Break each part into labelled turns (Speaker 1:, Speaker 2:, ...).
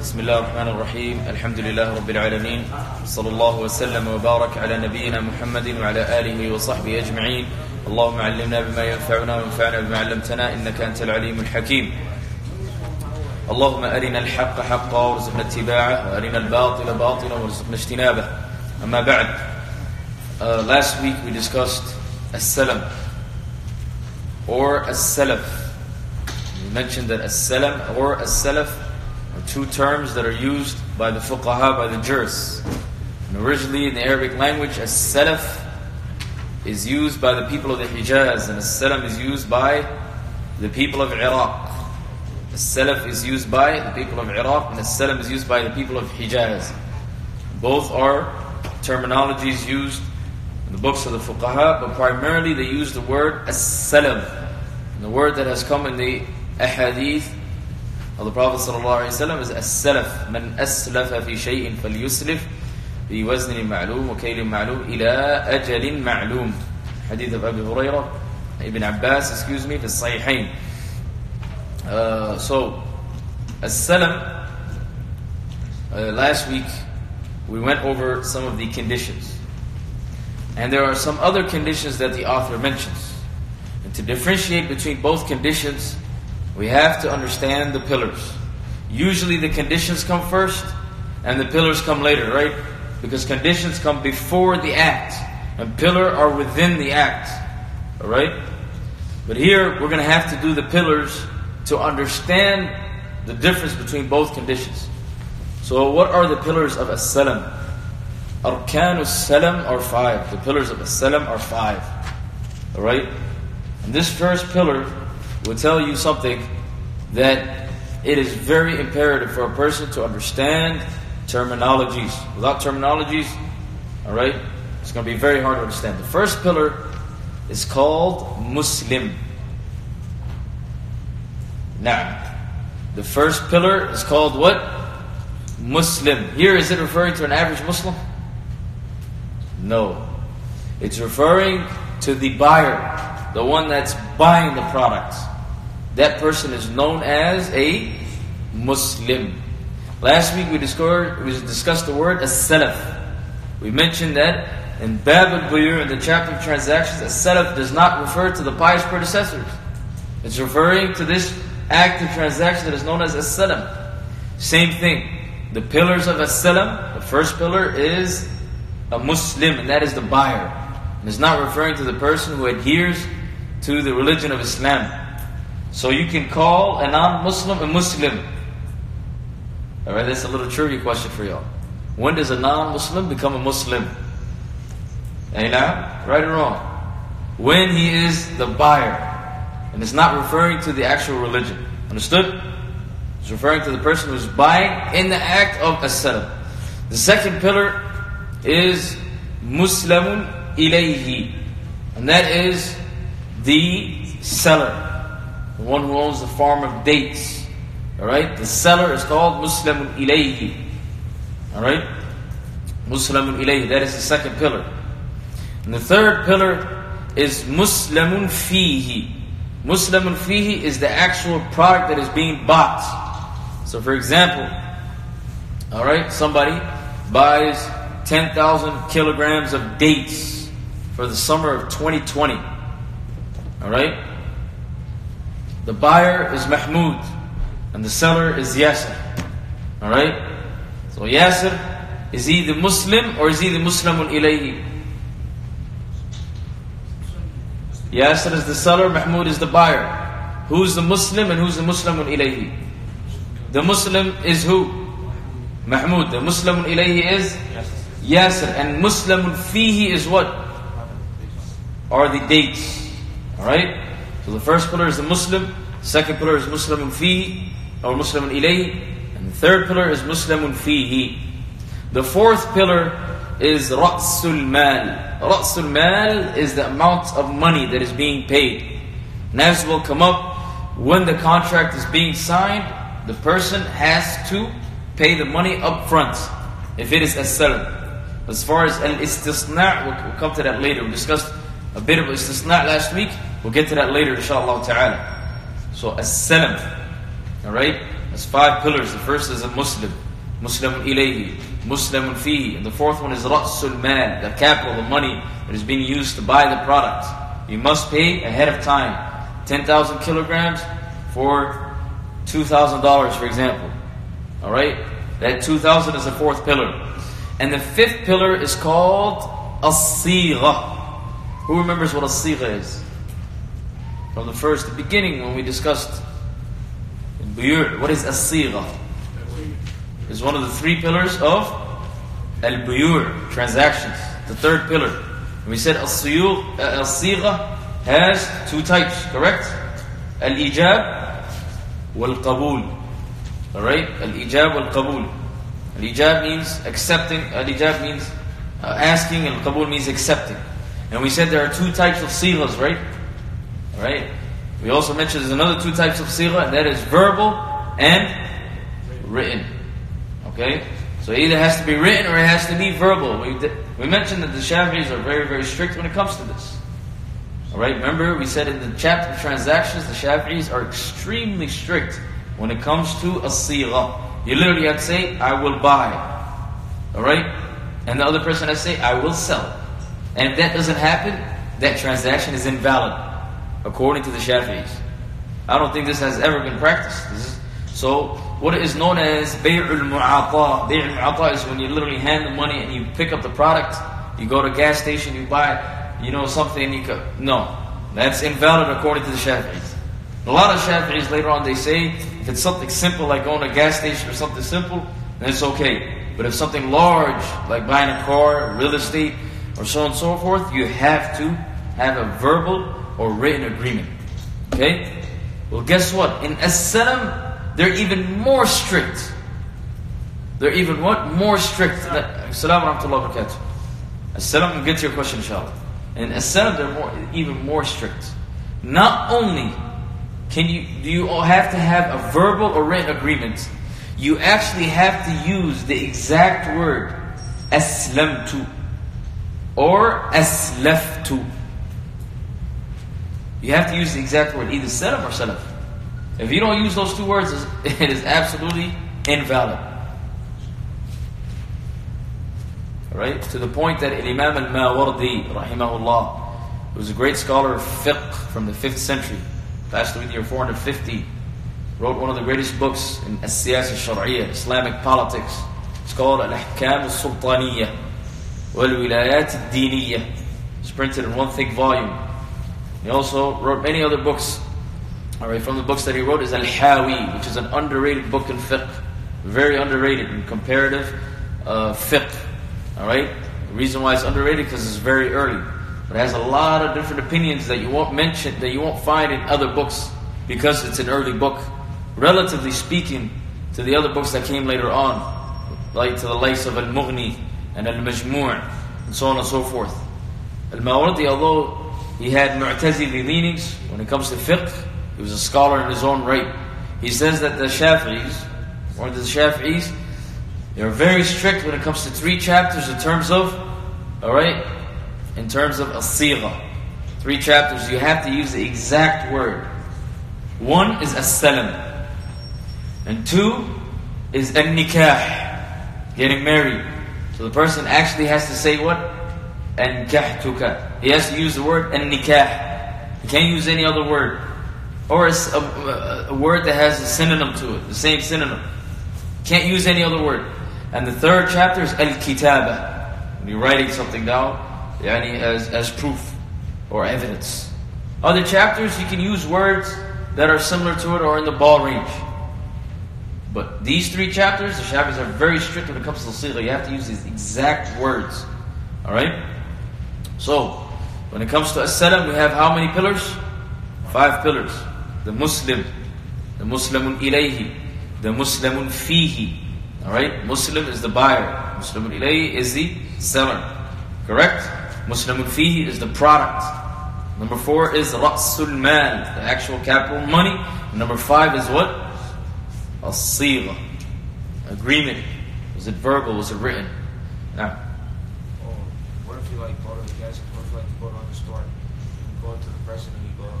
Speaker 1: بسم الله الرحمن الرحيم الحمد لله رب العالمين صلى الله وسلم وبارك على نبينا محمد وعلى آله وصحبه أجمعين اللهم علمنا بما ينفعنا وانفعنا بما علمتنا إنك أنت العليم الحكيم اللهم أرنا الحق حقا وارزقنا اتباعه وأرنا الباطل باطلا وارزقنا اجتنابه أما بعد uh, Last week we discussed as-salam or as-salaf. We mentioned that as-salam or are two terms that are used by the fuqaha, by the jurists. And originally in the Arabic language, as-salaf is used by the people of the Hijaz and as-salam is used by the people of Iraq. As-salaf is used by the people of Iraq and as-salam is used by the people of Hijaz. Both are terminologies used in the books of the fuqaha, but primarily they use the word as-salam. And the word that has come in the ahadith of the Prophet ﷺ is as-salaf. Man aslafa fi shay'in falyuslif bi waznin ma'lum wa kaylin ma'lum ila ajalin ma'lum. Hadith of Abu Hurairah, Ibn Abbas, excuse me, fi sahihain. Uh, so, as-salam, uh, last week we went over some of the conditions. And there are some other conditions that the author mentions. And to differentiate between both conditions, we have to understand the pillars. Usually the conditions come first and the pillars come later, right? Because conditions come before the act and pillar are within the act. Alright? But here we're going to have to do the pillars to understand the difference between both conditions. So what are the pillars of as-salam? Arkan as-salam are five. The pillars of as-salam are five. Alright? And this first pillar will tell you something that it is very imperative for a person to understand terminologies. Without terminologies, alright, it's going to be very hard to understand. The first pillar is called Muslim. Now, the first pillar is called what? Muslim. Here, is it referring to an average Muslim? No. It's referring to the buyer, the one that's buying the product. That person is known as a Muslim. Last week we discovered, we discussed the word as-salaf. We mentioned that in Bab al-Buyur, in the chapter of transactions, as-salaf does not refer to the pious predecessors. It's referring to this act of transaction that is known as as-salam. Same thing. The pillars of as-salam, the first pillar is a Muslim, and that is the buyer. And it's not referring to the person who adheres to the religion of Islam. So you can call a non-Muslim a Muslim. Alright, that's a little trivia question for y'all. When does a non-Muslim become a Muslim? Hey now, right or wrong? When he is the buyer. And it's not referring to the actual religion. Understood? It's referring to the person who's buying in the act of as-salam. The second pillar is Muslimun ilayhi. And that is the seller. The one who owns the farm of dates. Alright? The seller is called Muslimun ilayhi. Alright? Muslimun ilayhi. That is the second pillar. And the third pillar is Muslimun fihi. Muslimun fihi is the actual product that is being bought. So for example, alright, somebody buys 10,000 kilograms of dates for the summer of 2020. Alright? The buyer is Mahmoud and the seller is Yasser. Alright? So Yasser, is he the Muslim or is he the Muslimun ilayhi? Yasser is the seller, Mahmoud is the buyer. Who's the Muslim and who's the Muslimun ilayhi? The Muslim is who? Mahmoud. The Muslimun ilayhi is Yasser. And Muslimun fihi is what? Are the dates. Alright? So the first pillar is the Muslim, second pillar is Muslimun fihi, or Muslimun ilayhi, and the third pillar is Muslimun fihi. The fourth pillar is Ra'sul Mal. Ra'sul Mal is the amount of money that is being paid. As will come up, when the contract is being signed, the person has to pay the money up front if it is as-salam. As far as al-istisna' we'll, we'll come to that later. We discussed a bit of istisna' last week. We'll get to that later inshallah ta'ala. So as-salam. Alright? There's five pillars. The first is a Muslim. Muslim ilayhi. Muslim fihi. And the fourth one is Ra'sul Mal, the capital, the money that is being used to buy the product. You must pay ahead of time. 10,000 kilograms for $2,000, for example. Alright? That 2,000 is the fourth pillar. And the fifth pillar is called as-sigha. Who remembers what as-sigha is? From the first, beginning when we discussed in buyur. What is as-sigha? Is one of the three pillars of al-buyur, transactions. The third pillar. And we said as-sigha has two types, correct? Al-ijab wal-qabul. Alright? Al-ijab wal-qabul. Al-ijab means accepting, al-ijab means uh, asking, and al-qabul means accepting. And we said there are two types of sighas, right? Alright? We also mentioned there's another two types of sigha, and that is verbal and written. Okay? So it either has to be written or it has to be verbal. We, we mentioned that the Shafi'is are very, very strict when it comes to this. Alright, remember we said in the chapter of transactions, the Shafi'is are extremely strict when it comes to a sigha. You literally have to say, I will buy. Alright? And the other person has to say, I will sell. And if that doesn't happen, that transaction is invalid, according to the Shafi'is. I don't think this has ever been practiced. Is, so, what is known as Bay'ul Mu'ata. Bay'ul Mu'ata is when you literally hand the money and you pick up the product, you go to a gas station, you buy, you know, something, you go, no. That's invalid according to the Shafi'is. A lot of Shafi'is later on they say if it's something simple like going to a gas station or something simple, then it's okay. But if something large like buying a car, real estate, or so on and so forth, you have to have a verbal or written agreement. Okay? Well, guess what? In As-Salam, they're even more strict. They're even what? More strict. Assalamu alaikum. As-Salam, we'll get to your question inshallah. In As-Salam, they're more, even more strict. Not only can you do you have to have a verbal or written agreement, you actually have to use the exact word aslamtu or aslaftu. You have to use the exact word, either salam or salaf. If you don't use those two words, it is absolutely invalid. Right? To the point that Imam al-Mawardi, rahimahullah, who was a great scholar of fiqh from the 5th century, passed away in the year 450, wrote one of the greatest books in As-Siyas al-Shar'iyya, Islamic politics. It's called Al-Ahkam al-Sultaniyya wal-Wilayat al-Diniyya. It's printed in one thick volume. He also wrote many other books. Alright, from the books that he wrote is Al-Hawi, which is an underrated book in fiqh. Very underrated in comparative uh, fiqh. Alright? The reason why it's underrated because it's very early. But it has a lot of different opinions that you won't mention, that you won't find in other books because it's an early book. Relatively speaking to the other books that came later on, like to the likes of Al-Mughni and Al-Majmu' and so on and so forth. Al-Mawardi, although he had Mu'tazili leanings when it comes to fiqh, he was a scholar in his own right. He says that the Shafi'is, or the Shafi'is, they're very strict when it comes to three chapters in terms of, alright, in terms of as-sigha. Three chapters, you have to use the exact word. One is as-salam. And two is an-nikah, getting married. So the person actually has to say what? Ankahtuka. He has to use the word an-nikah. He can't use any other word. Or a, a, a word that has a synonym to it, the same synonym. Can't use any other word. And the third chapter is al-kitaba. You're writing something down, yani as, as proof or evidence. Other chapters, you can use words that are similar to it or in the ball range. But these three chapters, the Shafis are very strict when it comes to the sigha. You have to use these exact words. Alright? So, when it comes to as-salam, we have how many pillars? Five pillars. The Muslim, the Muslimun ilayhi, the Muslimun fihi. Alright? Muslim is the buyer. Muslimun ilayhi is the seller. Correct? Muslimun fihi is the product. Number four is Ra'sul Mal, the actual capital money. And number five is what? As-Sigha. Agreement. Was it verbal? Was it written? Now.
Speaker 2: Oh, what if you like go to the gas? What if you like go to the store? You go to the person and you go,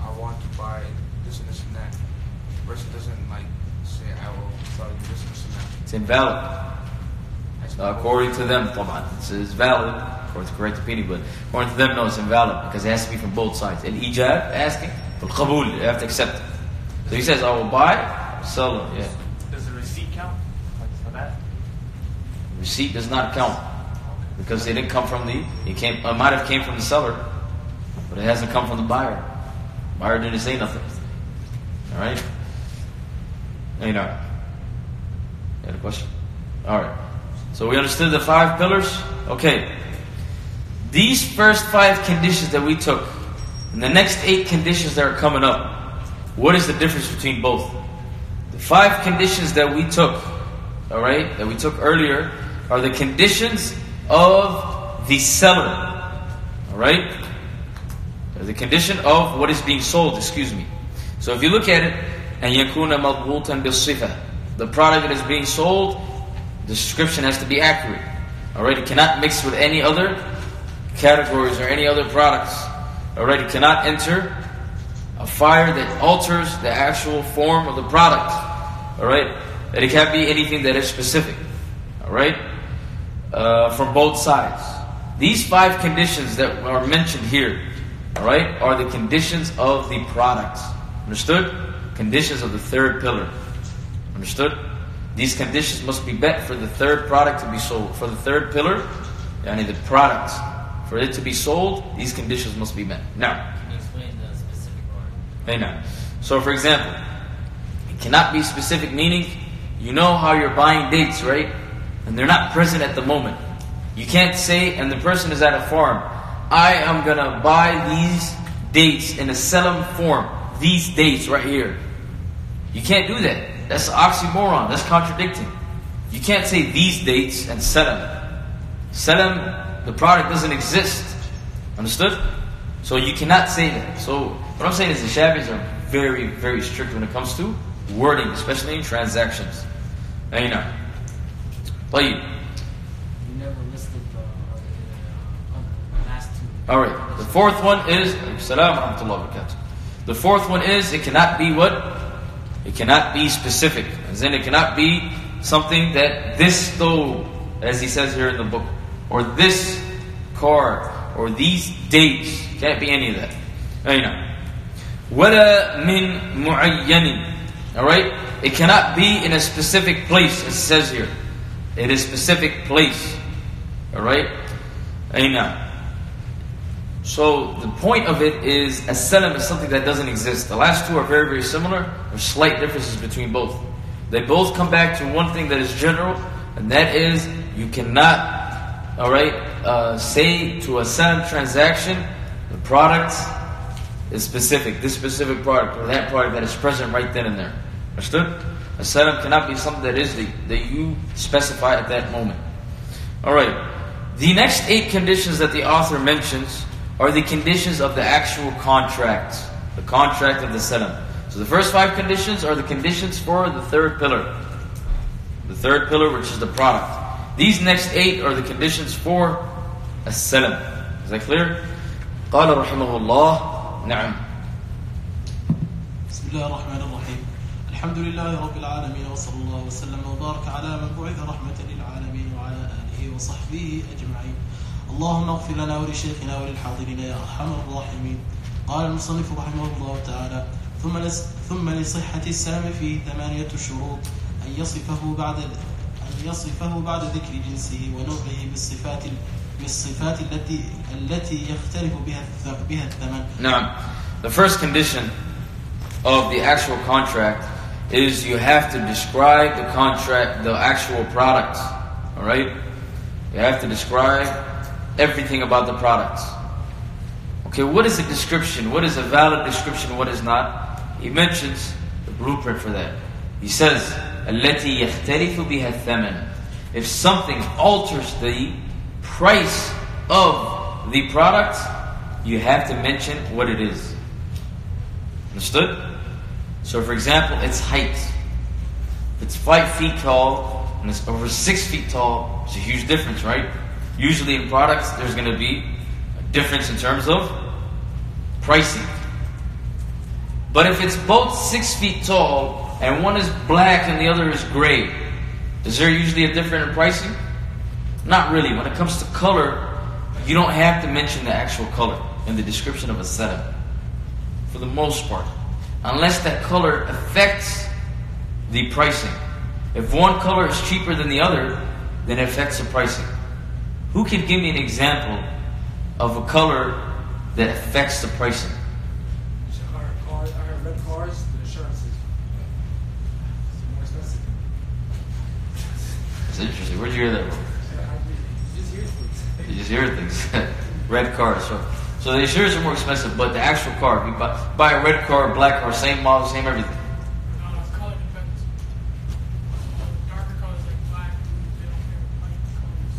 Speaker 2: I want to buy this and this and that. The person doesn't like say I will start a
Speaker 1: invalid.
Speaker 2: It's
Speaker 1: not according to them, This is valid, according to correct opinion, but according to them, no, it's invalid because it has to be from both sides. And ijab, asking, al qabul, you have to accept it. So he says, I will buy, sell it. Yeah.
Speaker 3: Does the receipt count for that?
Speaker 1: Receipt does not count because they didn't come from the, it, came, it might have came from the seller, but it hasn't come from the buyer. Buyer didn't say nothing. All right? You know. You had a question? All right. So we understood the five pillars. Okay. These first five conditions that we took, and the next eight conditions that are coming up, what is the difference between both? The five conditions that we took, all right, that we took earlier, are the conditions of the seller, all right? They're the condition of what is being sold, excuse me. So if you look at it, and yakuna madbutan bisifa, the product that is being sold, the description has to be accurate, all right? It cannot mix with any other categories or any other products, all right? It cannot enter a fire that alters the actual form of the product. All right, and it can't be anything that is specific. All right, uh, from both sides. These five conditions that are mentioned here, all right, are the conditions of the product. Understood? Conditions of the third pillar. Understood? These conditions must be met for the third product to be sold. For the third pillar, yani the product, for it to be sold, these conditions must be met. Now.
Speaker 4: Can you explain the specific?
Speaker 1: Hey now. So for example, it cannot be specific meaning. You know how you're buying dates, right? And they're not present at the moment. You can't say, and the person is at a farm, I am gonna buy these dates in a selim form. These dates right here. You can't do that. That's oxymoron. That's contradicting. You can't say these dates and set them. Set them. the product doesn't exist. Understood? So you cannot say that. So what I'm saying is the Shafi'is are very, very strict when it comes to wording, especially in transactions. Now you know. But
Speaker 4: you. never listed the uh, uh, last two.
Speaker 1: All right. The fourth one is. The fourth one is it cannot be what? It cannot be specific. As in it cannot be something that this stove, as he says here in the book, or this car, or these dates. Can't be any of that. Now you know. ولا من معين. All right. It cannot be in a specific place. It says here. It is specific place. All right. So the point of it is a salam is something that doesn't exist. The last two are very, very similar. There's slight differences between both. They both come back to one thing that is general, and that is you cannot, all right, uh, say to a salam transaction, the product is specific, this specific product or that product that is present right then and there. Understood? A salam cannot be something that is the, that you specify at that moment. All right. The next eight conditions that the author mentions are the conditions of the actual contract, the contract of the salam. So the first five conditions are the conditions for the third pillar. The third pillar, which is the product. These next eight are the conditions for a salam. Is that clear? قال رحمه الله نعم
Speaker 5: بسم الله الرحمن الرحيم الحمد لله رب العالمين وصلى الله وسلم وبارك على من بعث رحمة للعالمين وعلى آله وصحبه أجمعين اللهم اغفر لنا ولشيخنا وللحاضرين يا أرحم الراحمين قال المصنف رحمه الله تعالى ثم ثم لصحة السلام فيه ثمانية شروط أن يصفه بعد أن يصفه بعد ذكر جنسه ونوعه بالصفات بالصفات التي التي يختلف بها بها الثمن
Speaker 1: Now, the first condition of the actual contract is you have to describe the contract, the actual product. All right? You have to describe everything about the product. Okay, what is a description? What is a valid description? What is not? He mentions the blueprint for that. He says, التي يختلف بها الثمن. If something alters the price of the product, you have to mention what it is. Understood? So, for example, its height. If it's five feet tall and it's over six feet tall, it's a huge difference, right? Usually in products, there's going to be a difference in terms of pricing. But if it's both six feet tall and one is black and the other is gray, is there usually a difference in pricing? Not really. When it comes to color, you don't have to mention the actual color in the description of a setup. For the most part. Unless that color affects the pricing. If one color is cheaper than the other, then it affects the pricing. Who can give me an example of a color that affects the pricing?
Speaker 2: Our cars, our red cars, the insurance is more expensive.
Speaker 1: It's interesting. Where'd you hear that from?
Speaker 2: I just hear things.
Speaker 1: You just hear things. red cars. So, so the insurance are more expensive, but the actual car, if you buy, buy a red car, a black car, same model, same everything.
Speaker 6: No, no, it's color depends. Darker colors like black, blue, they don't care. Light colors,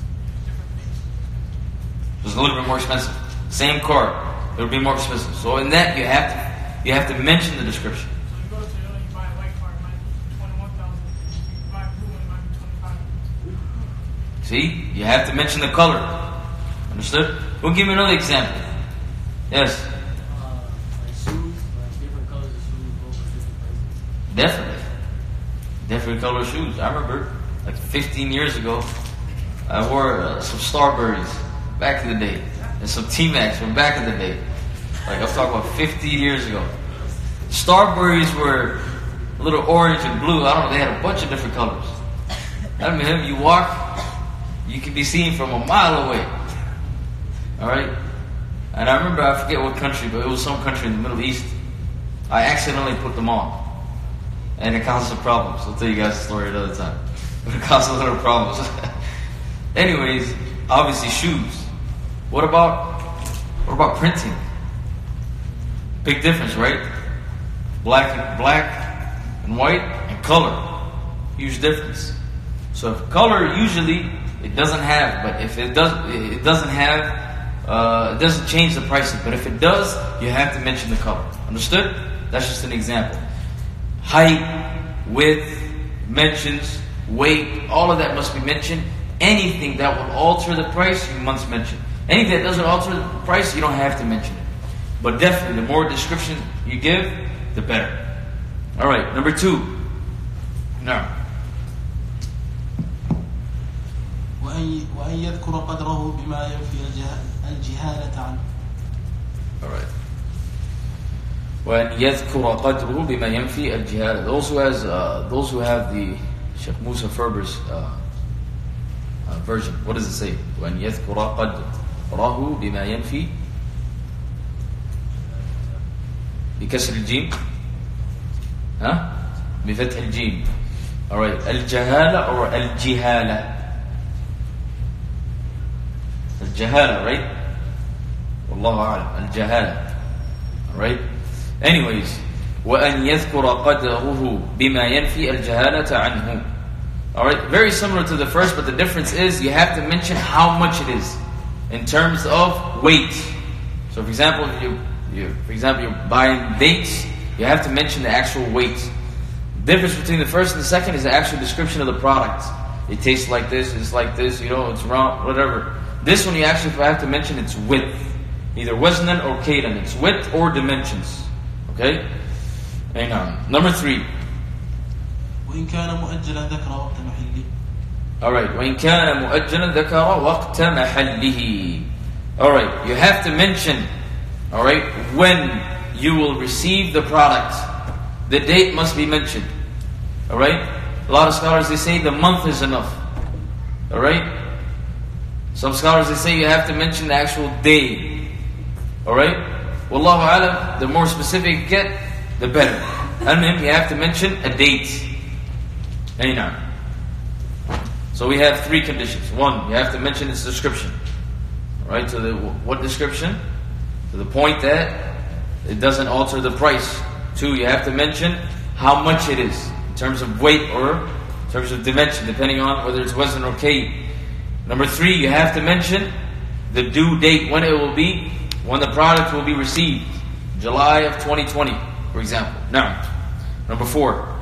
Speaker 6: different things.
Speaker 1: It's a little bit more expensive. Same car, it'll be more expensive. So in that, you have to you have to mention the description.
Speaker 6: You you. You.
Speaker 1: See, you have to mention the color. Understood? We'll give me another example. Yes,
Speaker 4: shoes, different colors of shoes different
Speaker 1: definitely. Different color shoes. I remember, like 15 years ago, I wore uh, some Starburys back in the day, and some T-Macs from back in the day. Like I'm talking about 50 years ago. Starburys were a little orange and blue. I don't know. They had a bunch of different colors. I mean, you walk, you can be seen from a mile away. All right. And I remember, I forget what country, but it was some country in the Middle East. I accidentally put them on. And it caused some problems. I'll tell you guys the story another time. But it caused a little problems. Anyways, obviously shoes. What about what about printing? Big difference, right? Black and black and white and color. Huge difference. So if color usually it doesn't have, but if it does it doesn't have uh, it doesn't change the pricing. But if it does, you have to mention the color. Understood? That's just an example. Height, width, mentions, weight, all of that must be mentioned. Anything that will alter the price, you must mention. Anything that doesn't alter the price, you don't have to mention it. But definitely, the more description you give, the better. All right, number two. Now.
Speaker 5: وأن يذكر قدره بما ينفي الجهالة
Speaker 1: All right. وأن يذكر قدره بما ينفي الجهالة. Those who has uh, those who have the Sheikh Musa Furber's uh, uh, version. What does it say? وأن يذكر قدره بما ينفي بكسر الجيم ها بفتح الجيم alright الجهالة or الجهالة الجهالة right والله أعلم الجهالة alright anyways وأن يذكر قدره بما ينفي الجهالة عنه alright very similar to the first but the difference is you have to mention how much it is in terms of weight so for example if you, you for example you're buying dates you have to mention the actual weight the difference between the first and the second is the actual description of the product it tastes like this it's like this you know it's wrong whatever this one you actually have to mention its width either waznan or kailan it's width or dimensions okay hang on number three
Speaker 5: وإن كان مؤجلا ذكر وقت محله
Speaker 1: Alright, وإن كان مؤجلا ذكر وقت محله. Alright, you have to mention, alright, when you will receive the product. The date must be mentioned. Alright? A lot of scholars they say the month is enough. Alright? Some scholars they say you have to mention the actual day. Alright? Wallahu alam, the more specific you get, the better. And then you have to mention a date. Hey now. So we have three conditions. One, you have to mention its description. Right? To the what description? To the point that it doesn't alter the price. Two, you have to mention how much it is in terms of weight or in terms of dimension, depending on whether it's wazn or kay. Number three, you have to mention the due date when it will be, when the product will be received. July of 2020, for example. Now, number four.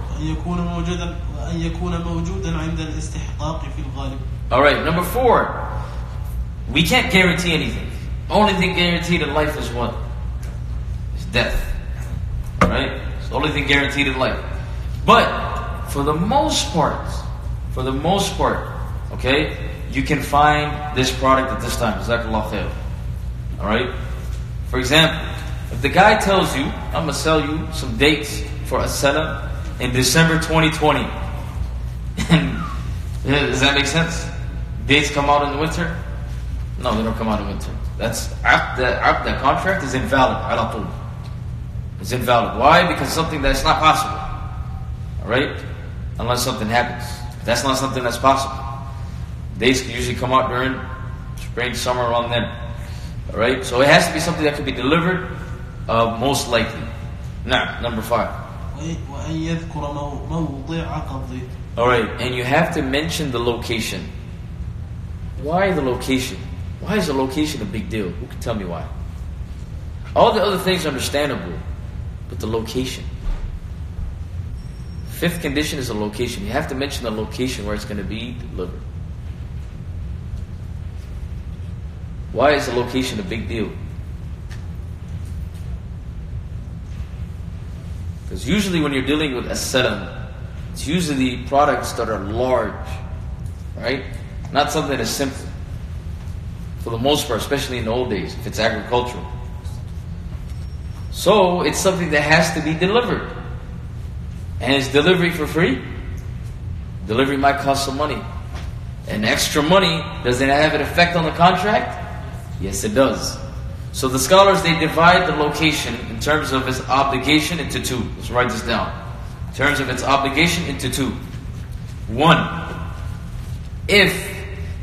Speaker 5: وأن يكون موجودا وأن يكون موجودا عند الاستحقاق في الغالب
Speaker 1: All right, number four. We can't guarantee anything. Only thing guaranteed in life is what? Is death. All right? It's the only thing guaranteed in life. But for the most part, for the most part, okay, you can find this product at this time. Jazakallah khair. Alright? For example, if the guy tells you, I'm gonna sell you some dates for a salam in December 2020. yeah, does that make sense? Dates come out in the winter? No, they don't come out in winter. That's aqd, that, contract is invalid. It's invalid. Why? Because something that's not possible. Alright? Unless something happens. That's not something that's possible. Dates can usually come out during spring, summer, around then. Alright? So it has to be something that could be delivered, uh, most likely. Now, number five.
Speaker 5: All
Speaker 1: right, and you have to mention the location. Why the location? Why is the location a big deal? Who can tell me why? All the other things are understandable, but the location. Fifth condition is the location. You have to mention the location where it's going to be delivered. Why is the location a big deal? Because usually when you're dealing with as-salam, it's usually products that are large, right? Not something that's simple. For the most part, especially in the old days, if it's agricultural. So it's something that has to be delivered. And is delivery for free? Delivery might cost some money. And extra money, does it have an effect on the contract? Yes, it does. So the scholars they divide the location in terms of its obligation into two. Let's write this down. Terms of its obligation into two. One, if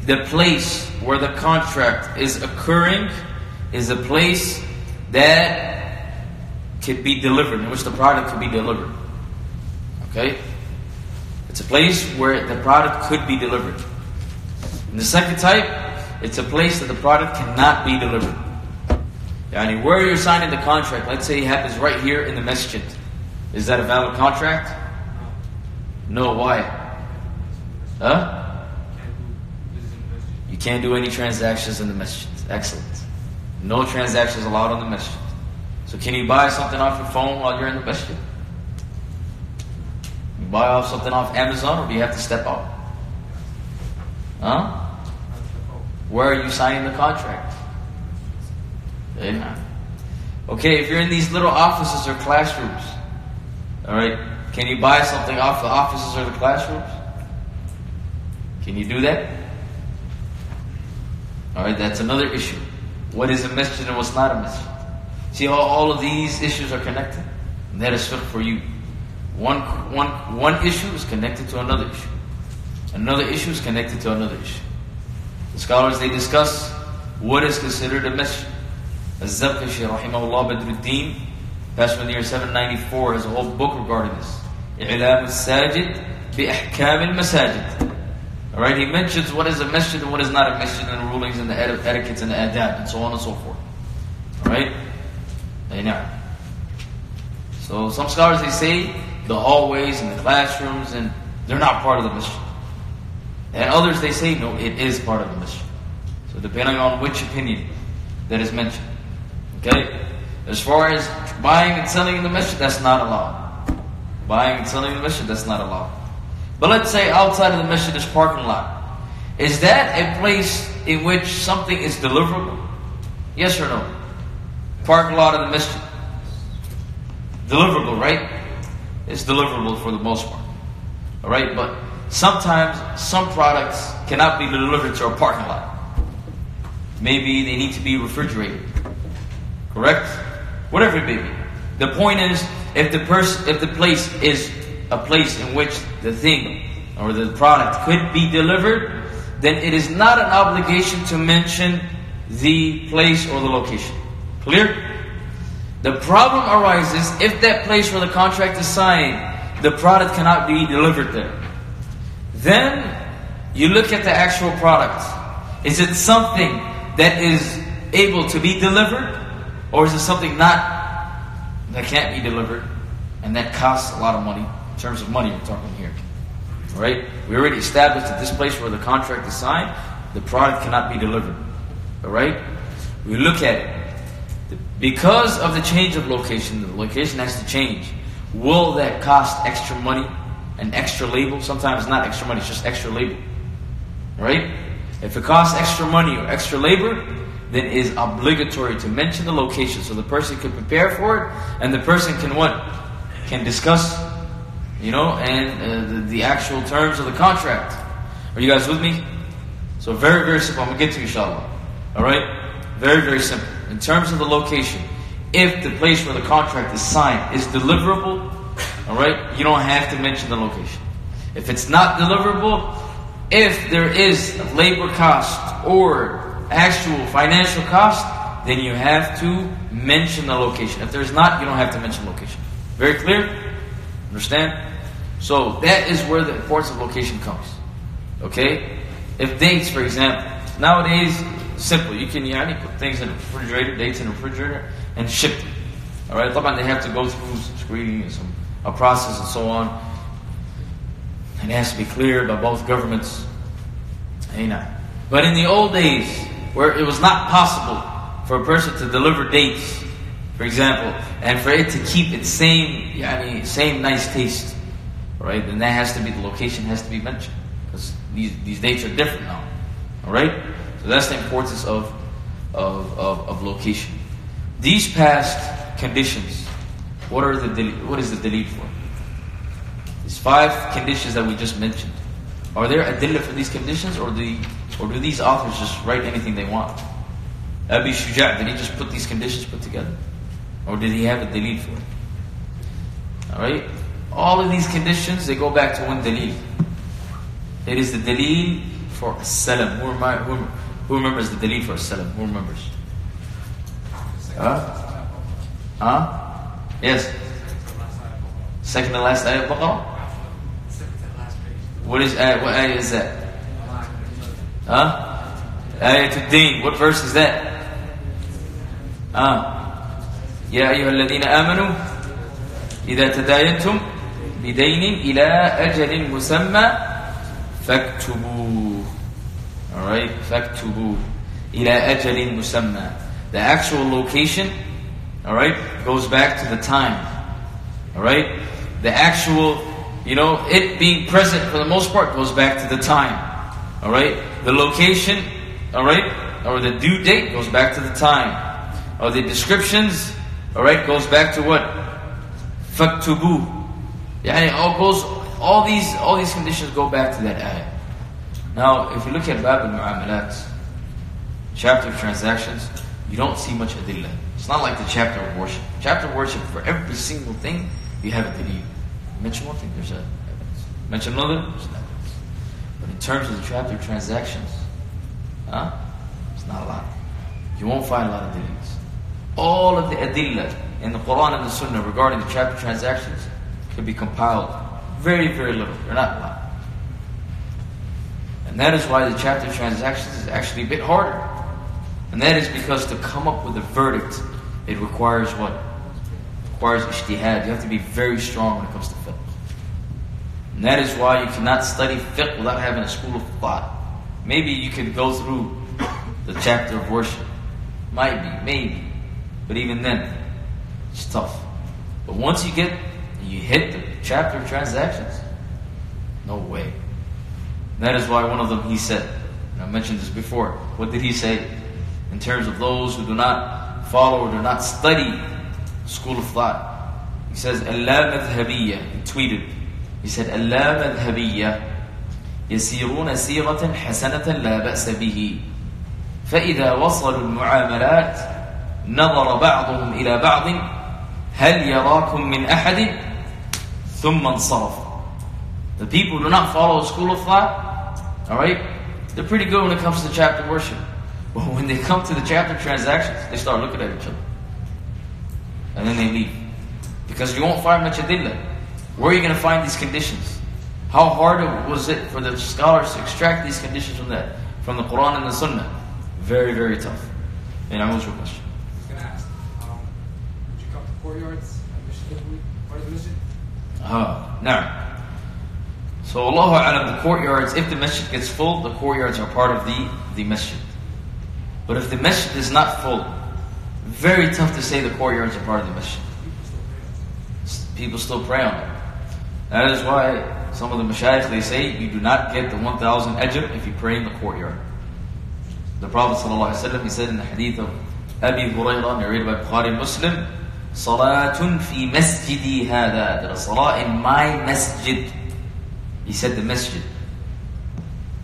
Speaker 1: the place where the contract is occurring is a place that could be delivered, in which the product could be delivered. Okay? It's a place where the product could be delivered. And the second type, it's a place that the product cannot be delivered. Yani where you're signing the contract, let's say it happens right here in the masjid. Is that a valid contract? No, why? Huh? You can't do any transactions in the masjid. Excellent. No transactions allowed on the masjid. So can you buy something off your phone while you're in the masjid? You buy off something off Amazon or do you have to step out? Huh? Where are you signing the contract? Okay, if you're in these little offices or classrooms, all right, can you buy something off the offices or the classrooms? Can you do that? All right, that's another issue. What is a masjid and what's not a masjid? See how all of these issues are connected? And that is fiqh for you. One, one, one issue is connected to another issue. Another issue is connected to another issue. The scholars, they discuss what is considered a masjid. Az-Zarkashi, rahimahullah, Badruddin, Pastor from the year 794 has a whole book regarding this. إعلام المساجد بإحكام المساجد. Alright, he mentions what is a masjid and what is not a masjid and the rulings and the etiquettes and the adab and so on and so forth. Alright? So some scholars they say the hallways and the classrooms and they're not part of the masjid. And others they say no, it is part of the masjid. So depending on which opinion that is mentioned. Okay? As far as buying and selling in the masjid, that's not a allowed. Buying and selling in the masjid, that's not a allowed. But let's say outside of the masjid is parking lot. Is that a place in which something is deliverable? Yes or no? Parking lot of the masjid. Deliverable, right? It's deliverable for the most part. Alright, but sometimes some products cannot be delivered to a parking lot. Maybe they need to be refrigerated. Correct? Whatever it may be. The point is, if the person, if the place is a place in which the thing or the product could be delivered, then it is not an obligation to mention the place or the location. Clear? The problem arises if that place where the contract is signed, the product cannot be delivered there. Then you look at the actual product. Is it something that is able to be delivered? Or is it something not that can't be delivered and that costs a lot of money in terms of money we're talking here. Alright? We already established that this place where the contract is signed, the product cannot be delivered. Alright? We look at it. Because of the change of location, the location has to change. will that cost extra money and extra label? Sometimes not extra money, it's just extra label. Right? If it costs extra money or extra labor, then it is obligatory to mention the location so the person can prepare for it and the person can what? Can discuss, you know, and uh, the, the actual terms of the contract. Are you guys with me? So very, very simple. I'm going to get to you, inshallah. Alright? Very, very simple. In terms of the location, if the place where the contract is signed is deliverable, alright, you don't have to mention the location. If it's not deliverable, if there is labor cost or actual financial cost, then you have to mention the location. If there's not, you don't have to mention location. Very clear? Understand? So that is where the importance of location comes. Okay? If dates, for example, nowadays, simple. You can yani, put things in the refrigerator, dates in the refrigerator, and ship them. All right? They have to go through some screening and some a process and so on. And it has to be cleared by both governments. But in the old days, where it was not possible for a person to deliver dates, for example, and for it to keep its same, yani, same nice taste, right? Then that has to be the location has to be mentioned because these these dates are different now, all right? So that's the importance of of of, of location. These past conditions, what are the what is the dalil for? These five conditions that we just mentioned. Are there adilla for these conditions, or do or do these authors just write anything they want? Abi Shuja' did he just put these conditions put together, or did he have a dalil for it? All right, all of these conditions they go back to one dalil. It is the dalil for as-salam. Who, who, who remembers the dalil for as-salam? Who remembers? Huh? Huh? Yes. Second to last ayat Baqarah. What is ayat? What ayat is that? Huh? Ayat Deen. What verse is that? Huh? يا أيها الذين آمنوا إذا تداينتم بدين إلى أجل مسمى فاكتبوه Alright, فاكتبوه إلى أجل مسمى The actual location, alright, goes back to the time. Alright? The actual, you know, it being present for the most part goes back to the time. All right? The location, all right? Or the due date goes back to the time. Or the descriptions, all right, goes back to what? Faktubu. It all goes all these all these conditions go back to that ayah. Now, if you look at Bab al-Mu'amalat, chapter of transactions, you don't see much adillah. It's not like the chapter of worship. Chapter of worship, for every single thing, you have a adillah. Mention one thing, there's a evidence. Mention another, there's in terms of the chapter of transactions, huh? It's not a lot. You won't find a lot of dalils. All of the adillah in the Quran and the Sunnah regarding the chapter of transactions can be compiled very, very little. They're not a lot. And that is why the chapter of transactions is actually a bit harder. And that is because to come up with a verdict, it requires what? It requires ijtihad. You have to be very strong when it comes to fiqh. And that is why you cannot study fiqh without having a school of thought. Maybe you could go through the chapter of worship. Might be, maybe. But even then, it's tough. But once you get, you hit the chapter of transactions, no way. And that is why one of them he said, and I mentioned this before. What did he say? In terms of those who do not follow or do not study school of thought. He says, Allah madhabiyya. He tweeted. Said, Allah madhabiyya. يسيرون سيرة حسنة لا بأس به فإذا وصلوا المعاملات نظر بعضهم إلى بعض هل يراكم من أحد ثم انصرف The people who do not follow a school of thought, alright, they're pretty good when it comes to chapter worship. But when they come to the chapter transactions, they start looking at each other. And then they leave. Because you won't find much adillah. Where are you going to find these conditions? How hard was it for the scholars to extract these conditions from that? From the Quran and the Sunnah? Very, very tough. And I was your question.
Speaker 2: I was going to ask, um, would you come to courtyards at every week? Part of the masjid?
Speaker 1: Ah, now. So Allahu Alam, the courtyards, if the masjid gets full, the courtyards are part of the, the masjid. But if the masjid is not full, very tough to say the courtyards are part of the masjid. People still pray on it. That is why some of the mashayikh they say you do not get the 1,000 ajr if you pray in the courtyard. The Prophet ﷺ, he said in the hadith of Abi Hurairah, narrated by Bukhari Muslim, Salatun fi masjidi hada. That a salah in my masjid. He said the masjid.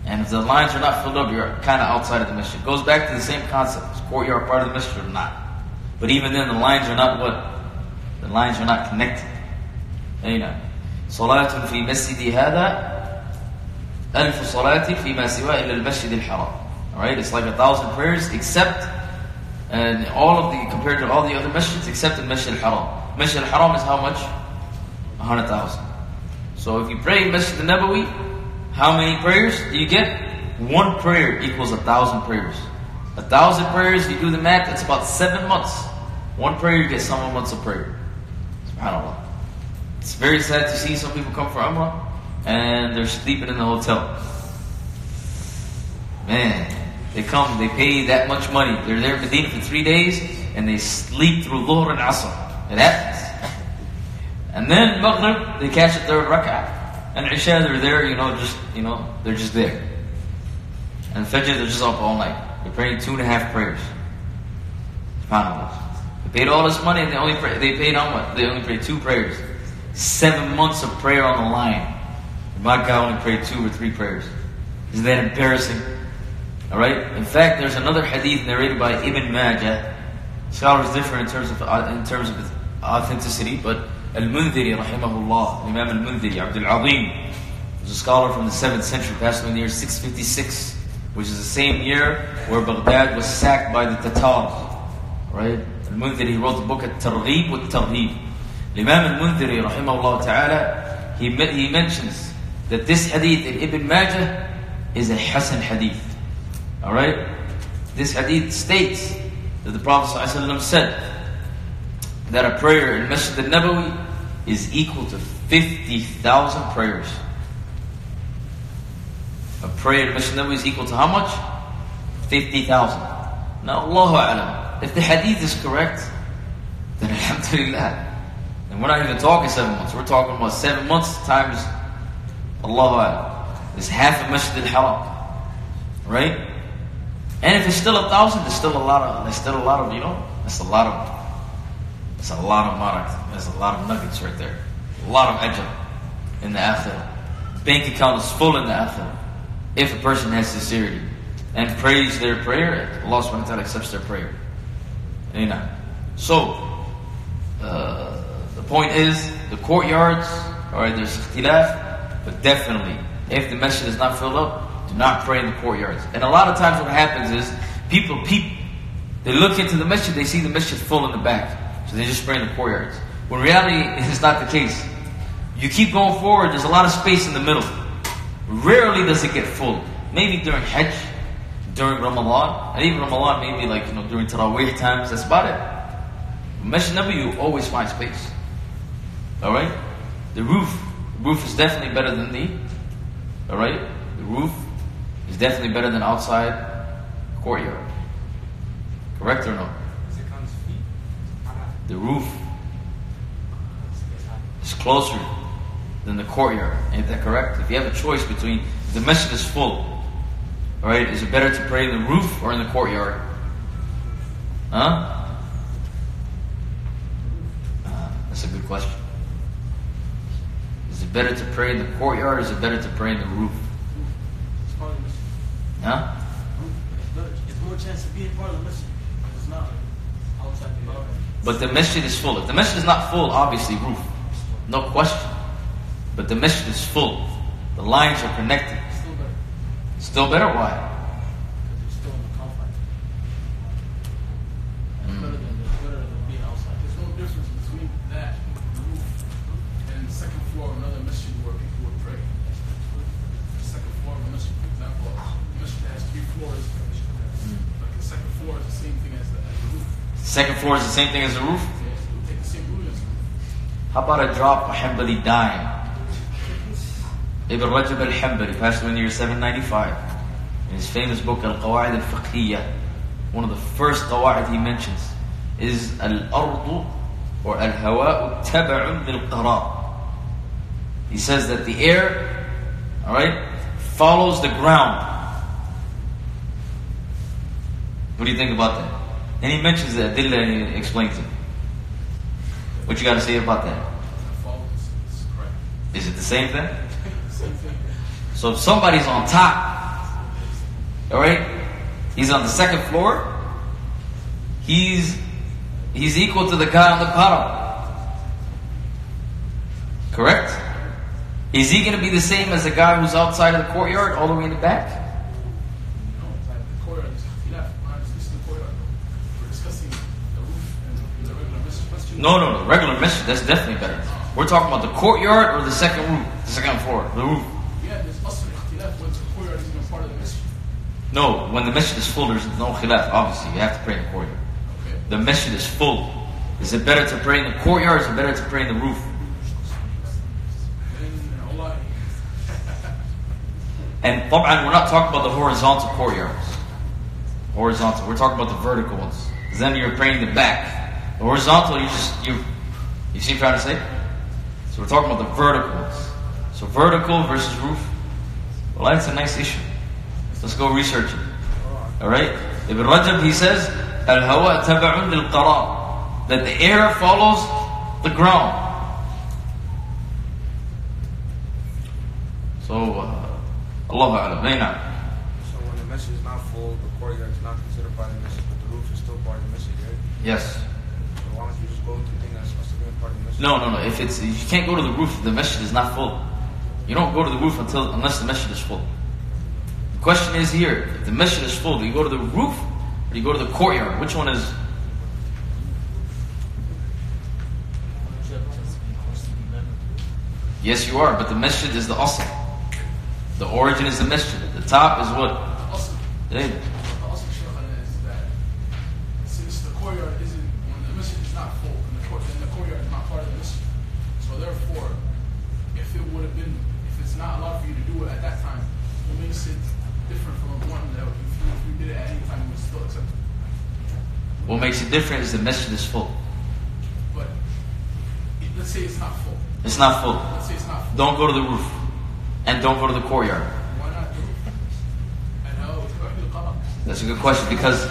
Speaker 1: And if the lines are not filled up, you're kind of outside of the masjid. Goes back to the same concept. Is courtyard part of the masjid or not? But even then, the lines are not what? The lines are not connected. You know. صلاة في مسجد هذا ألف صلاة فيما سواه إلا المسجد الحرام. Alright, it's like a thousand prayers except and all of the compared to all the other masjids except the Masjid al-Haram. Masjid al-Haram is how much? A hundred thousand. So if you pray in Masjid al-Nabawi, how many prayers do you get? One prayer equals a thousand prayers. A thousand prayers, you do the math, it's about seven months. One prayer, you get seven months of prayer. SubhanAllah. It's very sad to see some people come for Umrah and they're sleeping in the hotel. Man, they come, they pay that much money. They're there in Medina for three days and they sleep through Dhuhr and Asr. It happens. And then Maghrib, they catch a third rak'ah. And Isha, they're there, you know, just, you know, they're just there. And Fajr, they're just up all night. They're praying two and a half prayers. SubhanAllah. They paid all this money and they only pray, they paid how much? They only prayed two prayers. Seven months of prayer on the line. My God only prayed two or three prayers. Isn't that embarrassing? Alright? In fact, there's another hadith narrated by Ibn Majah. Scholars differ in terms of uh, in terms of authenticity, but Al-Mundhiri, rahimahullah, Imam Al-Mundhiri, Abdul Azim, was a scholar from the 7th century, passed away in the year 656, which is the same year where Baghdad was sacked by the Tatars. Right? Al-Mundhiri wrote the book At-Targhib wa Tarhib. Imam Al-Mundhiri, rahimahullah ta'ala, he, he mentions that this hadith in Ibn Majah is a Hasan hadith. Alright? This hadith states that the Prophet ﷺ said that a prayer in Masjid al-Nabawi is equal to 50,000 prayers. A prayer in Masjid al-Nabawi is equal to how much? 50,000. Now, Allahu A'lam, if the hadith is correct, then Alhamdulillah. And we're not even talking seven months, we're talking about seven months times Allahu A'lam. It's half of Masjid al-Haram. Right? And if it's still a thousand, there's still a lot of there's still a lot of, you know, that's a lot of that's a lot of marak. There's a lot of nuggets right there. A lot of ajr in the akhirah. Bank account is full in the akhirah. If a person has sincerity and prays their prayer, Allah subhanahu wa ta'ala accepts their prayer. Know. So uh, point is the courtyards, alright, there's ikhtilaf, but definitely if the masjid is not filled up, do not pray in the courtyards. And a lot of times what happens is people peep, they look into the masjid, they see the masjid full in the back. So they just pray in the courtyards. When reality it's not the case. You keep going forward, there's a lot of space in the middle. Rarely does it get full. Maybe during Hajj, during Ramadan, and even Ramadan maybe like, you know, during Taraweeh times, that's about it. Masjid Nabi, you always find space. Alright? The roof, the roof is definitely better than the, alright? The roof is definitely better than outside courtyard. Correct or no?
Speaker 2: Is it comes feet?
Speaker 1: The roof is closer than the courtyard. Ain't that correct? If you have a choice between the masjid is full, alright, is it better to pray in the roof or in the courtyard? Huh? Uh, that's a good question. Is better to pray in the courtyard or is it better to pray in the roof?
Speaker 5: It's part of the mission.
Speaker 1: Huh?
Speaker 5: It's more chance of being part of the mission. It's not outside the.
Speaker 1: But the masjid is full. If the masjid is not full, obviously roof. No question. But the masjid is full. The lines are connected.
Speaker 5: Still better.
Speaker 1: Still better? Why?
Speaker 3: Floor is the same thing as the roof?
Speaker 1: How about a drop of Hanbali dime? Ibn Rajab al-Hanbali passed away in the year 795. In his famous book Al-Qawa'id al-Fiqhiyya, one of the first qawa'id he mentions is Al-Ardu or al-hawa'u tab'un lil-qarar. He says that the air, all right, follows the ground. What do you think about that? And he mentions that and he explains it. What you got to say about that? Is it the? Same thing. So if somebody's on top, all right, he's on the second floor, he's he's equal to the guy on the bottom. Correct? Is he going to be the same as the guy who's outside of the courtyard, all the way in the back?
Speaker 3: No, like the courtyard is khilaf. We're not discussing the courtyard. We're discussing the roof and the regular masjid. masjid.
Speaker 1: No, no, the regular mission, that's definitely better. We're talking about the courtyard or the second roof, the second floor, the roof.
Speaker 3: Yeah, there's also khilaf when the courtyard is even part of the mission.
Speaker 1: No, when the mission is full, there's no khilaf, obviously. You have to pray in the courtyard.
Speaker 3: Okay.
Speaker 1: The mission is full. Is it better to pray in the courtyard or is it better to pray in the roof?
Speaker 3: and
Speaker 1: we're not talking about the horizontal courtyards. Horizontal. We're talking about the vertical ones. Then you're praying the back. The horizontal, you just you you see what I'm trying to say? So we're talking about the vertical ones. So vertical versus roof. Well, that's a nice issue. Let's go research it. Alright? Ibn Rajab he says, Al-hawa taba'un lil That the air follows the ground. So, uh, Allahu A'lam.
Speaker 2: So when the message is not full, the courtyard is not considered part of the message, but the roof is still part of the message, right?
Speaker 1: Yes.
Speaker 2: So why don't you just go to the thing that's supposed to be a part of the message?
Speaker 1: No, no, no. If it's you can't go to the roof, if the masjid is not full. You don't go to the roof until unless the masjid is full. The question is here: if the masjid is full, do you go to the roof or do you go to the courtyard? Which one is? Yes, you are, but the masjid is the asl. The origin is the masjid. The top is what?
Speaker 3: the also shaykhana is that since the courtyard isn't, when the masjid is not full, and the, court, then the courtyard is not part of the masjid. So therefore, if it would have been, if it's not allowed for you to do it at that time, what makes it different from one that if you, if you did it at any time, it was still accepted.
Speaker 1: What makes it different is the masjid is full.
Speaker 3: But it, let's say it's not full.
Speaker 1: It's not full.
Speaker 3: Let's say it's not full.
Speaker 1: Don't go to the roof, and don't go to the courtyard.
Speaker 3: Why not do it? And how the qala.
Speaker 1: That's a good question because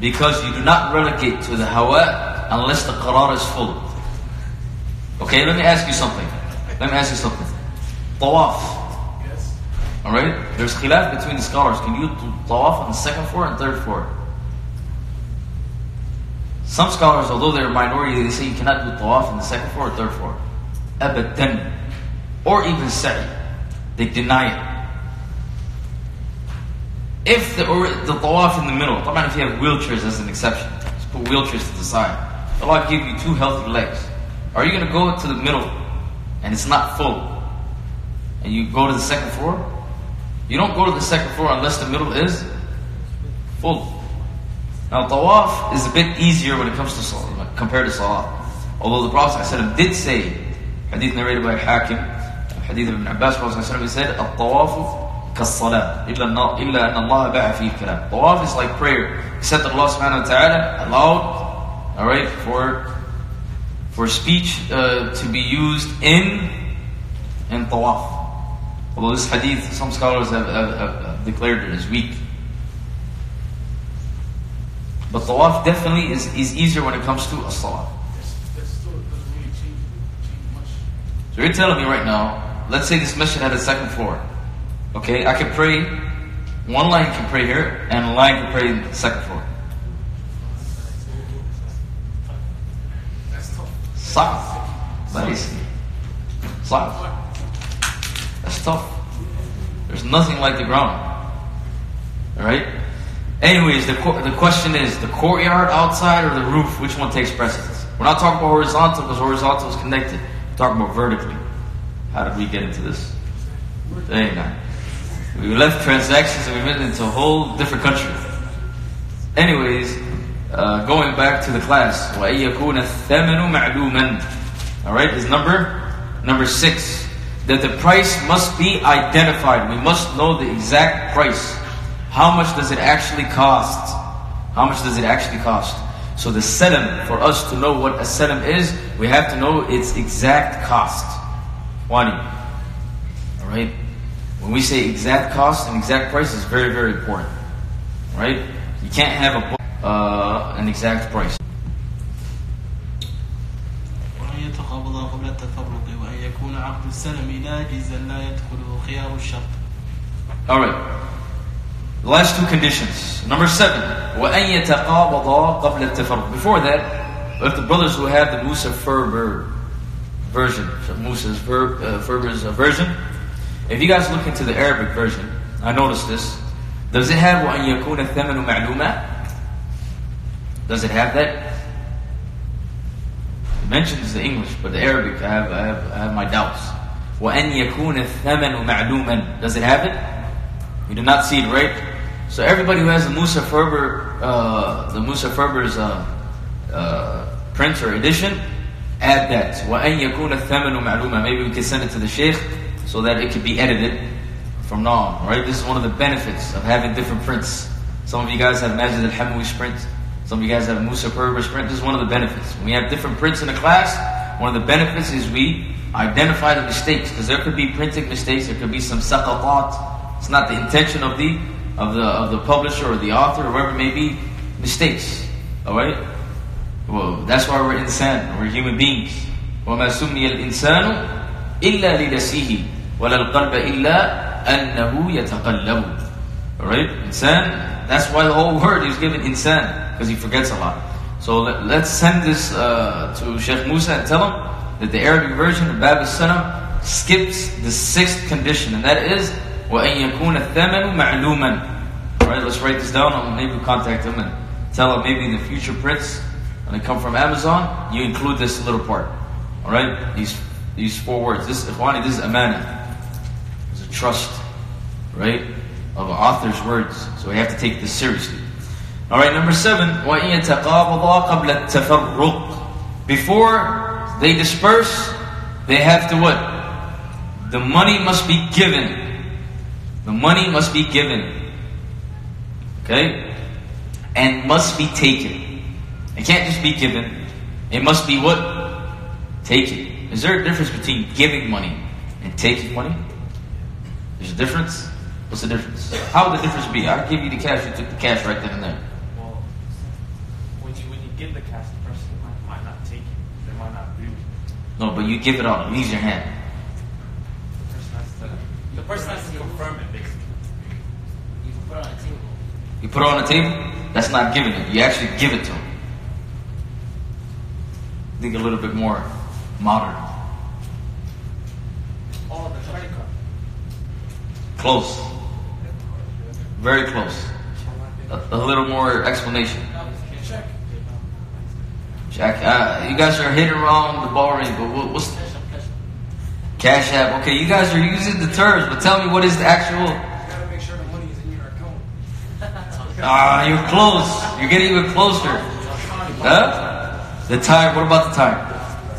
Speaker 1: because you do not relegate to the hawa unless the qarar is full. Okay, let me ask you something. Let me ask you something. Tawaf.
Speaker 3: Yes.
Speaker 1: Alright? There's khilaf between the scholars. Can you do tawaf on the second floor and third floor? Some scholars, although they're a minority, they say you cannot do tawaf on the second floor or third floor. Abadan. Or even sa'i. They deny it. If the, or the tawaf in the middle, don't mind if you have wheelchairs as an exception. Just put wheelchairs to the side. Allah gave you two healthy legs. Are you going to go to the middle and it's not full? and you go to the second floor, you don't go to the second floor unless the middle is full. Now, tawaf is a bit easier when it comes to salah, compared to salah. Although the Prophet ﷺ did say, hadith narrated by Hakim, hadith of Ibn Abbas, Prophet ﷺ said, At-tawafu kas-salah, illa anna Allah ba'a fi kalam. Tawaf is like prayer, except that Allah subhanahu wa ta'ala allowed, alright, for, for speech uh, to be used in, in tawaf. Although this hadith, some scholars have, have, have- declared it as weak. But tawaf definitely is, is easier when it comes to a salah. So you're telling me right now, let's say this masjid had a second floor. Okay, I can pray, one line can pray here, and a line can pray in the second floor.
Speaker 3: That's tough.
Speaker 1: Sa'b. Let me see. Sa'b. That's tough. There's nothing like the ground. Alright? Anyways, the, qu- the question is the courtyard outside or the roof, which one takes precedence? We're not talking about horizontal because horizontal is connected. We're talking about vertically. How did we get into this? Dang, man. We left transactions and we went into a whole different country. Anyways, uh, going back to the class, وَأَن يَكُونَ الثَّمَنُ مَعْلُومًا Alright, is number number six. That the price must be identified. We must know the exact price. How much does it actually cost? How much does it actually cost? So the salam, for us to know what a salam is, we have to know its exact cost. Wani. Alright? When we say exact cost and exact price, it's very, very important. Right? You can't have a uh, an exact price.
Speaker 5: والقبض قبل التفرق وأن يكون عقد السلم ناجزا لا يدخله خيار الشرط.
Speaker 1: All right. The last two conditions. Number seven, وَأَن يَتَقَابَضَا قَبْلَ التَّفَرُّقِ Before that, if the brothers who have the Musa Furber version, Musa's verb, uh, Furber's uh, version, if you guys look into the Arabic version, I noticed this. Does it have وَأَن يَكُونَ الثَّمَنُ مَعْلُومًا? Does it have that? mentions the English, but the Arabic, I have, I have, I have my doubts. وَأَنْ يَكُونَ الثَّمَنُ مَعْلُومًا Does it have it? We do not see it, right? So everybody who has the Musa Furber, uh, the Musa Furber's uh, uh, print or edition, add that. وَأَنْ يَكُونَ الثَّمَنُ مَعْلُومًا Maybe we can send it to the Sheikh so that it could be edited from now on, right? This is one of the benefits of having different prints. Some of you guys have Majid al-Hamoui's prints. Some of you guys have Musa Furber's print. This is one of the benefits. When we have different prints in a class, one of the benefits is we identify the mistakes. Because there could be printing mistakes, there could be some thought. It's not the intention of the of the of the publisher or the author or whoever it may be, mistakes. Alright? Well, that's why we're insan, we're human beings. Alright? Insan, that's why the whole word is given insan because he forgets a lot. So let, let's send this uh, to Sheikh Musa and tell him that the Arabic version of Bab al-Sanam skips the sixth condition, and that is وَأَن يَكُونَ الثَّمَنُ مَعْلُومًا Alright, let's write this down and maybe contact him and tell him maybe in the future prints, when they come from Amazon, you include this little part. Alright? These these four words. This Ikhwani, this is amana. It's a trust, right? Of an author's words. So we have to take this seriously. Alright, number seven, وَإِن يَتَقَابَضَا قَبْلَ التَّفَرُّقِ Before they disperse, they have to what? The money must be given. The money must be given. Okay? And must be taken. It can't just be given. It must be what? Taken. Is there a difference between giving money and taking money? There's a difference? What's the difference? How would the difference be? I give you the cash, you took the cash right then and there.
Speaker 2: give the cash, the person might, might not take it. They might not agree with you.
Speaker 1: No, but you give it out. You use your hand.
Speaker 2: The person has to the person has to confirm it basically.
Speaker 4: You can put it on a table.
Speaker 1: You put it on the table, that's not giving it. You actually give it to him. Think a little bit more modern.
Speaker 2: Oh, the credit card.
Speaker 1: Close. Very close. A, a little more explanation.
Speaker 6: Check.
Speaker 1: Jack, uh, you guys are hitting around the ball ring, but what, what's Cash App? Okay, you guys are using the terms, but tell me what is the actual.
Speaker 6: You gotta make sure the money is in your account.
Speaker 1: Ah, you're close. You're getting even closer. Huh? The time. What about the time?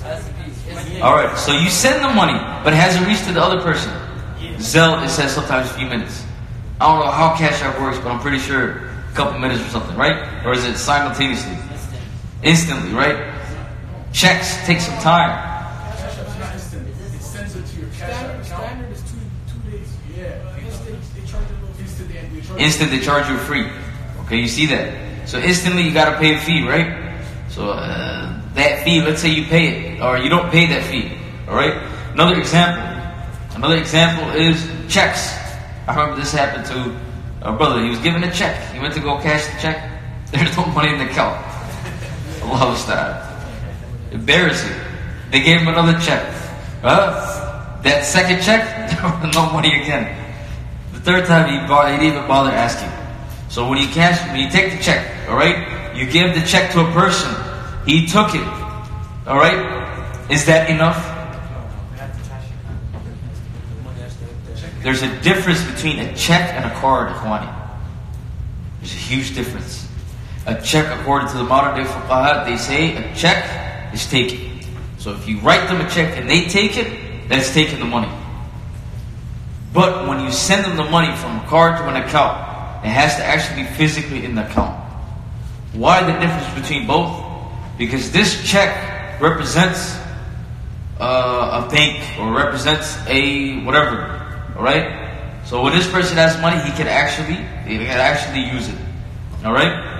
Speaker 4: Has to be. It's,
Speaker 1: All right. So you send the money, but it hasn't reached to the other person. Zelle, it says sometimes a few minutes. I don't know how Cash App works, but I'm pretty sure a couple minutes or something, right? Or is it simultaneously?
Speaker 4: Instant.
Speaker 1: Instantly, right? Checks take some time.
Speaker 3: Instant,
Speaker 6: they charge
Speaker 1: you free. Okay, you see that? So instantly, you gotta pay a fee, right? So uh, that fee, let's say you pay it, or you don't pay that fee. All right. Another example. Another example is checks. I remember this happened to a brother. He was given a check. He went to go cash the check. There's no money in the account. Allah Ustad. Embarrassing. They gave him another check. Huh? That second check, no money again. The third time he, bought, he didn't even bother asking. So when you cash, when you take the check, all right, you give the check to a person. He took it. All right, is that enough? There's a difference between a check and a card, Ikhwani. There's a huge difference. A check, according to the modern day fuqaha, they say a check is taken. So if you write them a check and they take it, that's taking the money. But when you send them the money from a card to an account, it has to actually be physically in the account. Why the difference between both? Because this check represents uh, a bank or represents a whatever. All right. So when this person has money, he can actually he can actually use it. All right.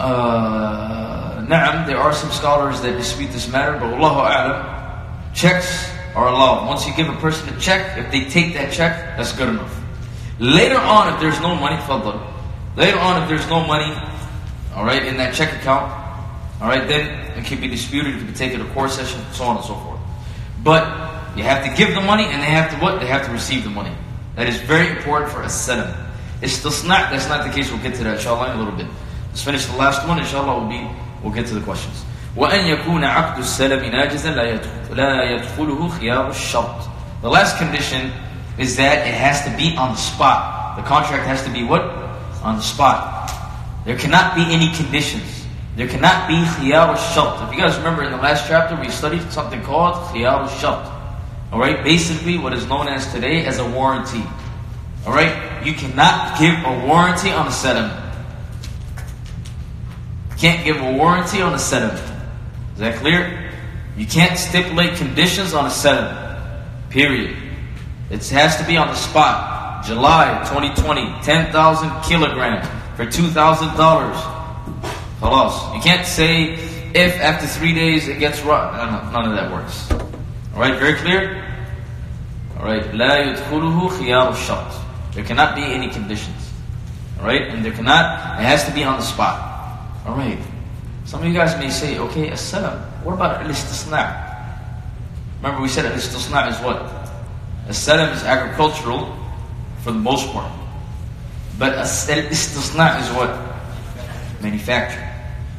Speaker 1: Uh, na'am, there are some scholars that dispute this matter, but Allahu A'lam, checks are allowed. Once you give a person a check, if they take that check, that's good enough. Later on, if there's no money, fadl. Later on, if there's no money, all right, in that check account, all right, then it can be disputed. It can be taken to court session, so on and so forth. But you have to give the money, and they have to what? They have to receive the money. That is very important for a salam. It's still not. That's not the case. We'll get to that, inshallah, in a little bit. Let's finish the last one, inshallah. We'll be. We'll get to the questions. وأن يكون عقد السلم ناجزا لا يدخل لا يدخله خيار الشرط. The last condition is that it has to be on the spot. The contract has to be what? On the spot. There cannot be any conditions. There cannot be khiyar al-shart. If you guys remember in the last chapter, we studied something called khiyar al-shart. Alright, basically what is known as today as a warranty. Alright, you cannot give a warranty on a settlement. You can't give a warranty on a settlement. Is that clear? You can't stipulate conditions on a settlement. Period. It has to be on the spot. July 2020, 10,000 kilograms for $2,000. Halas. You can't say if after three days it gets rotten. None, none of that works. Alright, very clear? Alright, لا يدخله خيار الشرط. There cannot be any conditions. Alright, and there cannot, it has to be on the spot. Alright. Some of you guys may say, okay, as-salam. What about al-istisna? Remember we said al-istisna is what? As-salam is agricultural for the most part. But al-istisna is what? Manufacturing.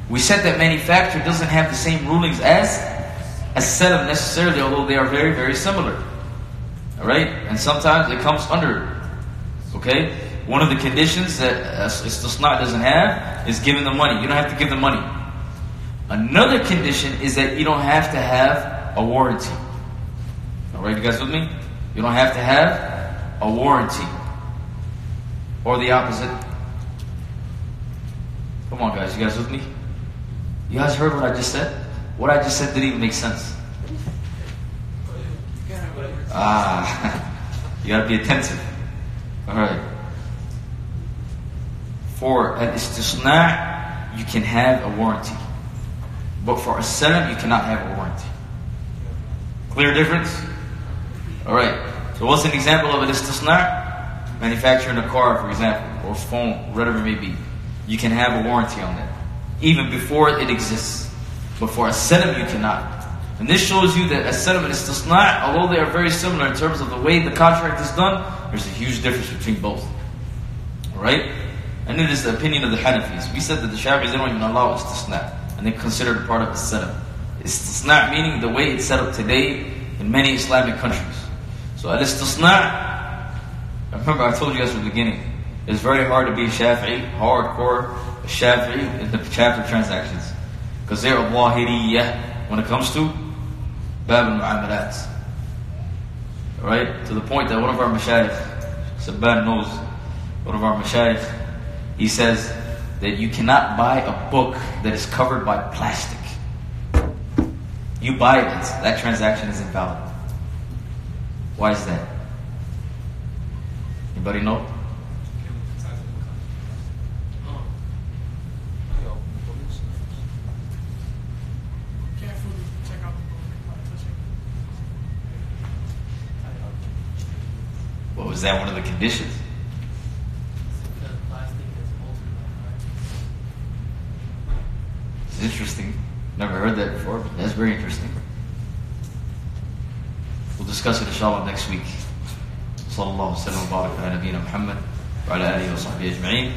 Speaker 1: We said that manufacture doesn't have the same rulings as as-salam necessarily, although they are very, very similar. Alright? And sometimes it comes under. Okay? One of the conditions that istisna doesn't have is giving the money. You don't have to give the money. Another condition is that you don't have to have a warranty. Alright, you guys with me? You don't have to have a warranty. Or the opposite. Come on, guys, you guys with me? You guys heard what I just said? What I just said didn't even make sense. Ah, you gotta be attentive. Alright. For an istisna, you can have a warranty. But for a salam, you cannot have a warranty. Clear difference? Alright. So what's an example of an istisna? Manufacturing a car, for example, or phone, whatever it may be. You can have a warranty on that. Even before it exists. But for a salam, you cannot. And this shows you that a salam and istisna, although they are very similar in terms of the way the contract is done, there's a huge difference between both. Alright? And it is the opinion of the Hanafis. We said that the Shafi'is don't even allow istisna. And they consider it part of the salam. Istisna meaning the way it's set up today in many Islamic countries. So al-istisna, remember I told you guys from the beginning, it's very hard to be a Shafi'i, hardcore Shafi'i in the chapter transactions. Because they're a wahidiyah when it comes to bab al-mu'amalat. Right? To the point that one of our mashayikh, Sabban knows, one of our mashayikh, he says that you cannot buy a book that is covered by plastic. You buy it, that transaction is invalid. Why is that? Anybody know? Was that one of the conditions?
Speaker 4: Because plastic is ultimate, right?
Speaker 1: It's interesting. Never heard that before, but that's very interesting. We'll discuss it inshallah next week. صلى الله وسلم وبارك على نبينا محمد وعلى اله وصحبه اجمعين